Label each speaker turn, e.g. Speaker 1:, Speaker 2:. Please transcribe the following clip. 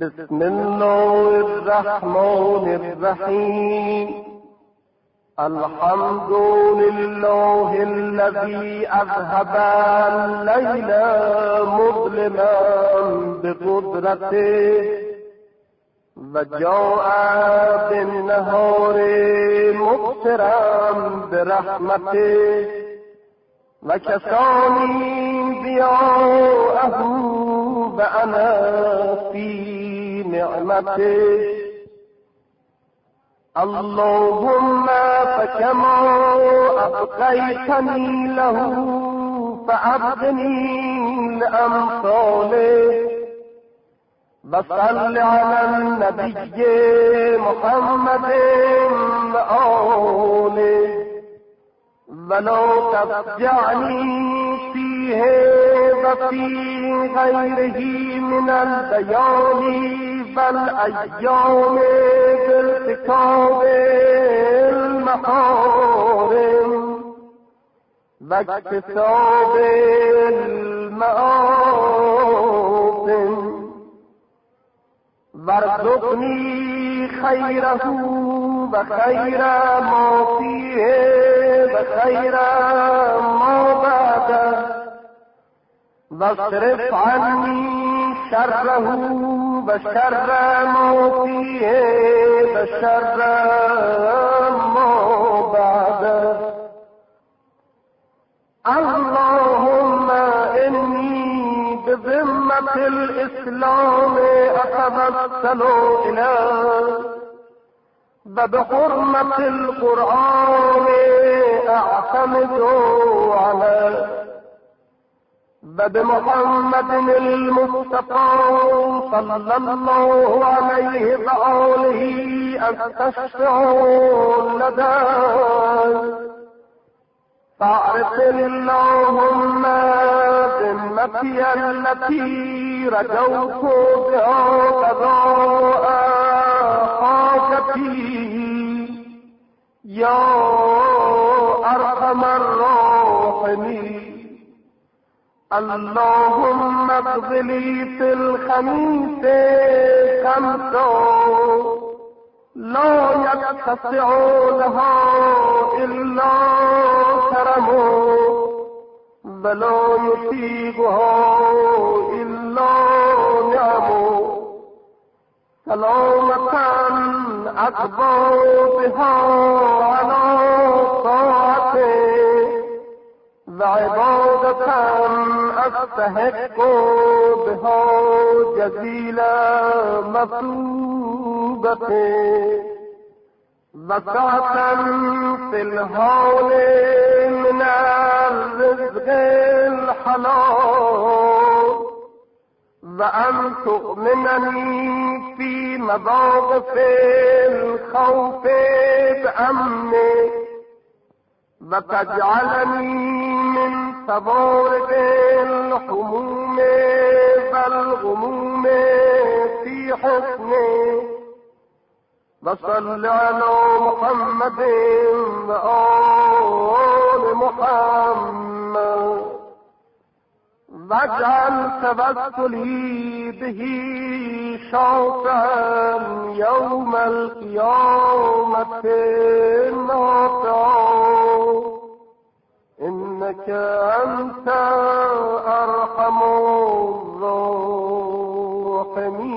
Speaker 1: بسم الله الرحمن الرحيم. الحمد لله الذي أذهب الليل مظلما بقدرته وجاء بالنهار مبصرا برحمته وكساني ضياءه وأنا في نعمته. اللهم فكما أبقيتني له فأبقني لأمثاله وصل على النبي محمد وآله. ولو تفجعني فيه وفي غيره من البيان فالأيام بارتكاب المحارم. واكتساب المآثم وارزقني خيره وخير ما فيه وخير ما بعده واصرف عني شره بشر ما فيه بشر بعده اللهم إني بذمة الإسلام أتوسل إليك وبحرمة القرآن أعتمد عليك. بمحمد المصطفى صلى الله عليه وآله أستشفع لدى. فاعرف اللهم ذمتي التي رجوت بها قضاء حاجتي يا أرحم الراحمين. اللهم اقض لي في الخميس خمسة لا يتسع لها إلا كرمه ولا يطيقها إلا نعمه سلامة أكبر بها على طاعته. وعبادة أستحق بها جزيل مثوبة وسعة في الهول من الرزق الحلال. وأن تؤمنني في مواقف الخوف بأمنك وتجعلني من تبارك الحموم والغموم في حسنه وصل على محمد وآل محمد. واجعل توسلي به شوقا يوم القيامة. أنت أرحم الراحمين.